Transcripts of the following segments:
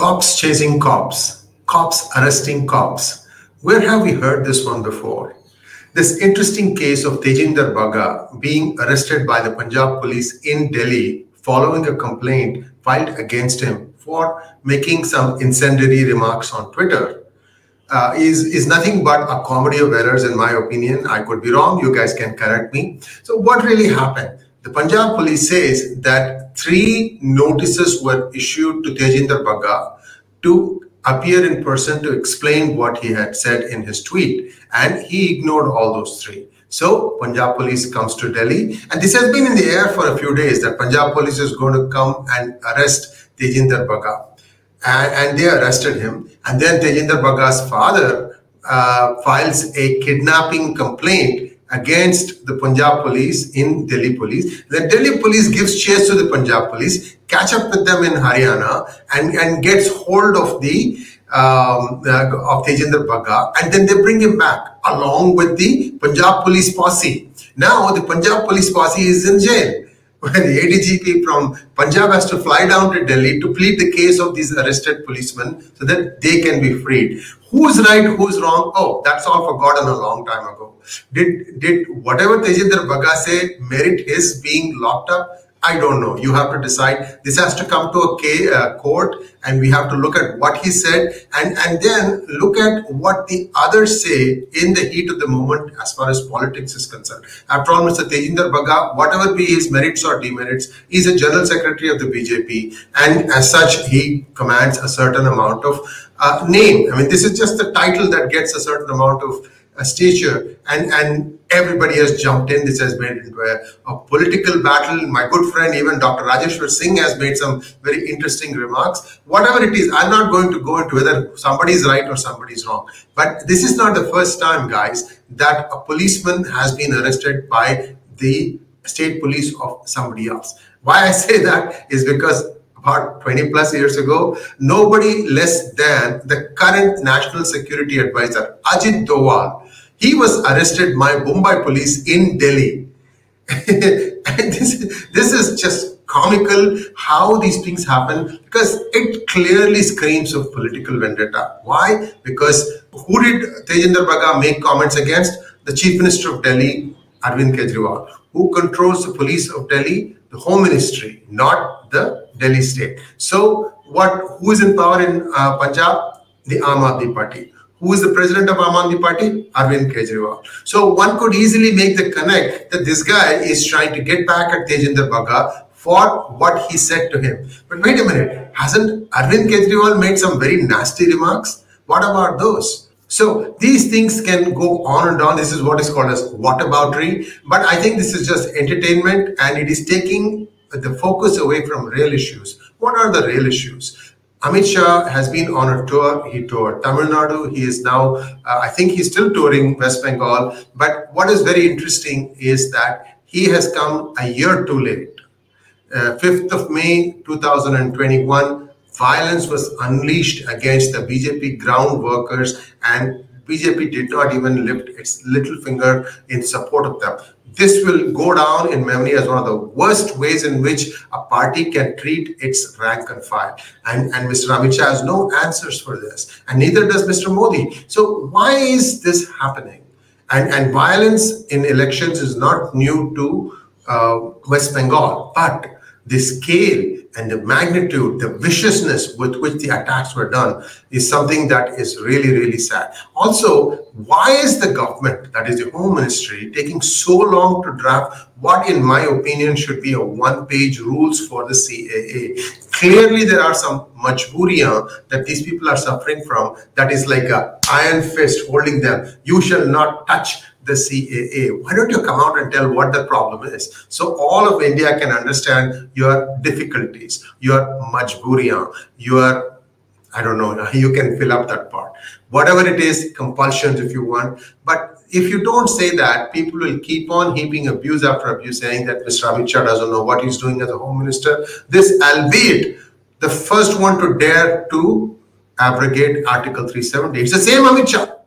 Cops chasing cops, cops arresting cops. Where have we heard this one before? This interesting case of Tejinder Bagga being arrested by the Punjab police in Delhi following a complaint filed against him for making some incendiary remarks on Twitter uh, is, is nothing but a comedy of errors, in my opinion. I could be wrong. You guys can correct me. So, what really happened? The Punjab police says that three notices were issued to Tejinder Bagga to appear in person to explain what he had said in his tweet, and he ignored all those three. So Punjab police comes to Delhi, and this has been in the air for a few days that Punjab police is going to come and arrest Tejinder Bagga. And, and they arrested him. And then Tejinder Bagga's father uh, files a kidnapping complaint against the Punjab police in Delhi police. The Delhi police gives chase to the Punjab police, catch up with them in Haryana, and, and gets hold of the um, uh, of Tejinder Bagga, and then they bring him back along with the Punjab police posse. Now the Punjab police posse is in jail. When the ADGP from Punjab has to fly down to Delhi to plead the case of these arrested policemen so that they can be freed. Who's right, who's wrong? Oh, that's all forgotten a long time ago. Did did whatever Tejinder Bagga say merit his being locked up? I don't know. You have to decide. This has to come to a uh, court, and we have to look at what he said, and and then look at what the others say in the heat of the moment, as far as politics is concerned. After all, Mr. Tejinder Bagga, whatever be his merits or demerits, he's a general secretary of the BJP, and as such, he commands a certain amount of uh, name. I mean, this is just the title that gets a certain amount of uh, stature, and and everybody has jumped in. This has made into a, a, political battle. My good friend, even Dr. Rajeshwar Singh, has made some very interesting remarks. Whatever it is, I'm not going to go into whether somebody is right or somebody is wrong. But this is not the first time, guys, that a policeman has been arrested by the state police of somebody else. Why I say that is because about 20 plus years ago, nobody less than the current national security advisor, Ajit Doval, he was arrested by Mumbai police in Delhi. and this, this is just comical how these things happen because it clearly screams of political vendetta. Why? Because who did Tejinder Bagga make comments against? The Chief Minister of Delhi, Arvind Kejriwal. Who controls the police of Delhi? The Home Ministry, not the Delhi state. So, what? Who is in power in uh, Punjab? The Aam Aadmi Party who is the president of Aam Aadmi Party? Arvind Kejriwal. So one could easily make the connect that this guy is trying to get back at Tejinder Bagga for what he said to him. But wait a minute, hasn't Arvind Kejriwal made some very nasty remarks? What about those? So these things can go on and on. This is what is called as whataboutery. But I think this is just entertainment and it is taking the focus away from real issues. What are the real issues? Amit Shah has been on a tour. He toured Tamil Nadu. He is now, uh, I think he's still touring West Bengal. But what is very interesting is that he has come a year too late. Uh, 5th of May 2021, violence was unleashed against the BJP ground workers, and BJP did not even lift its little finger in support of them this will go down in memory as one of the worst ways in which a party can treat its rank and file. And, and Mr. Amit Shah has no answers for this, and neither does Mr. Modi. So, why is this happening? And, and violence in elections is not new to uh, West Bengal, but the scale and the magnitude, the viciousness with which the attacks were done is something that is really, really sad. Also, why is the government, that is the Home Ministry, taking so long to draft what, in my opinion, should be a one page rules for the CAA? Clearly, there are some majburiya that these people are suffering from that is like a iron fist holding them. You shall not touch the CAA. Why don't you come out and tell what the problem is? So all of India can understand your difficulties, your majburiya, your, I don't know, you can fill up that part. Whatever it is, compulsions if you want. But if you don't say that, people will keep on heaping abuse after abuse, saying that Mr. Amit Shah doesn't know what he's doing as a home minister. This, albeit the first one to dare to abrogate Article 370. It's the same Amit Shah.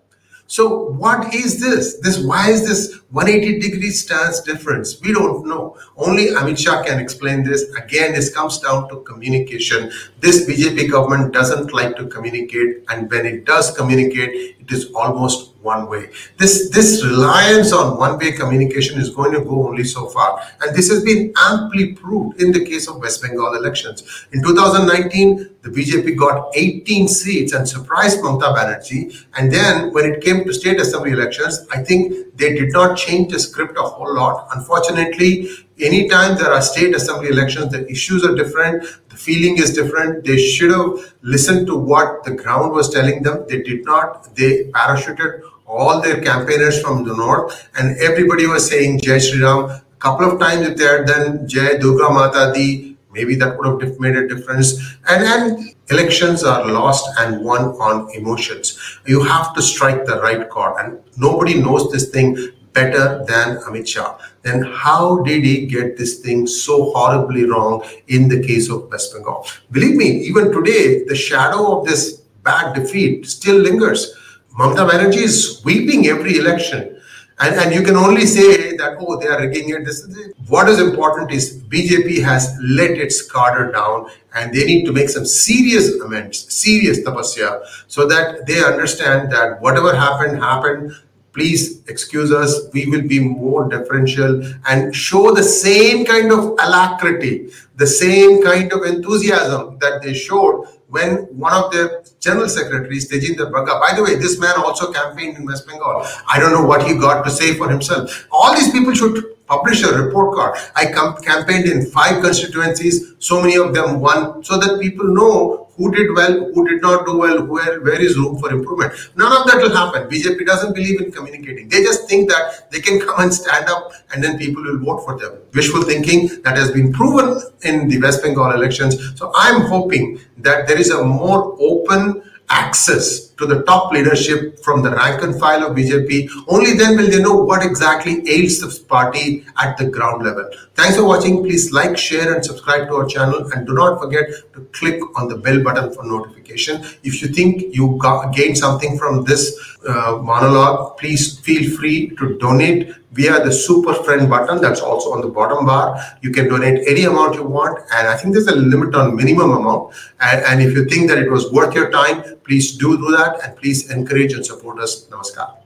So what is this? This why is this 180 degree stance difference. We don't know. Only Amit Shah can explain this. Again, this comes down to communication. This BJP government doesn't like to communicate, and when it does communicate, it is almost one way. This, this reliance on one way communication is going to go only so far. And this has been amply proved in the case of West Bengal elections. In 2019, the BJP got 18 seats and surprised Mamata Banerjee. And then when it came to state assembly elections, I think they did not change the script a whole lot. Unfortunately, anytime there are state assembly elections, the issues are different, the feeling is different. They should have listened to what the ground was telling them. They did not. They parachuted all their campaigners from the north, and everybody was saying Jai Shri Ram. A couple of times if they had done Jai Durga Mata Di, maybe that would have made a difference. And, and elections are lost and won on emotions. You have to strike the right chord, and nobody knows this thing better than Amit Shah. Then how did he get this thing so horribly wrong in the case of West Bengal? Believe me, even today, the shadow of this bad defeat still lingers. Mamata Banerjee is sweeping every election. And, and you can only say that, oh, they are rigging it. This, what is important is BJP has let its cadre down and they need to make some serious amends, serious tapasya, so that they understand that whatever happened, happened please excuse us we will be more differential and show the same kind of alacrity the same kind of enthusiasm that they showed when one of their general secretaries, Tejinder Bagga, by the way, this man also campaigned in West Bengal. I don't know what he got to say for himself. All these people should publish a report card. I campaigned in five constituencies, so many of them won, so that people know who did well, who did not do well, where, where is room for improvement. None of that will happen. BJP doesn't believe in communicating. They just think that they can come and stand up and then people will vote for them. Wishful thinking that has been proven in the West Bengal elections. So I'm hoping that there is a more open access to the top leadership from the rank and file of BJP. Only then will they know what exactly ails the party at the ground level. Thanks for watching. Please like, share and subscribe to our channel and do not forget to click on the bell button for notification. If you think you got, gained something from this uh, monologue, please feel free to donate via the super friend button that's also on the bottom bar. You can donate any amount you want and i think there's a limit on minimum amount. And, and if you think that it was worth your time please do do that and please encourage and support us. Namaskar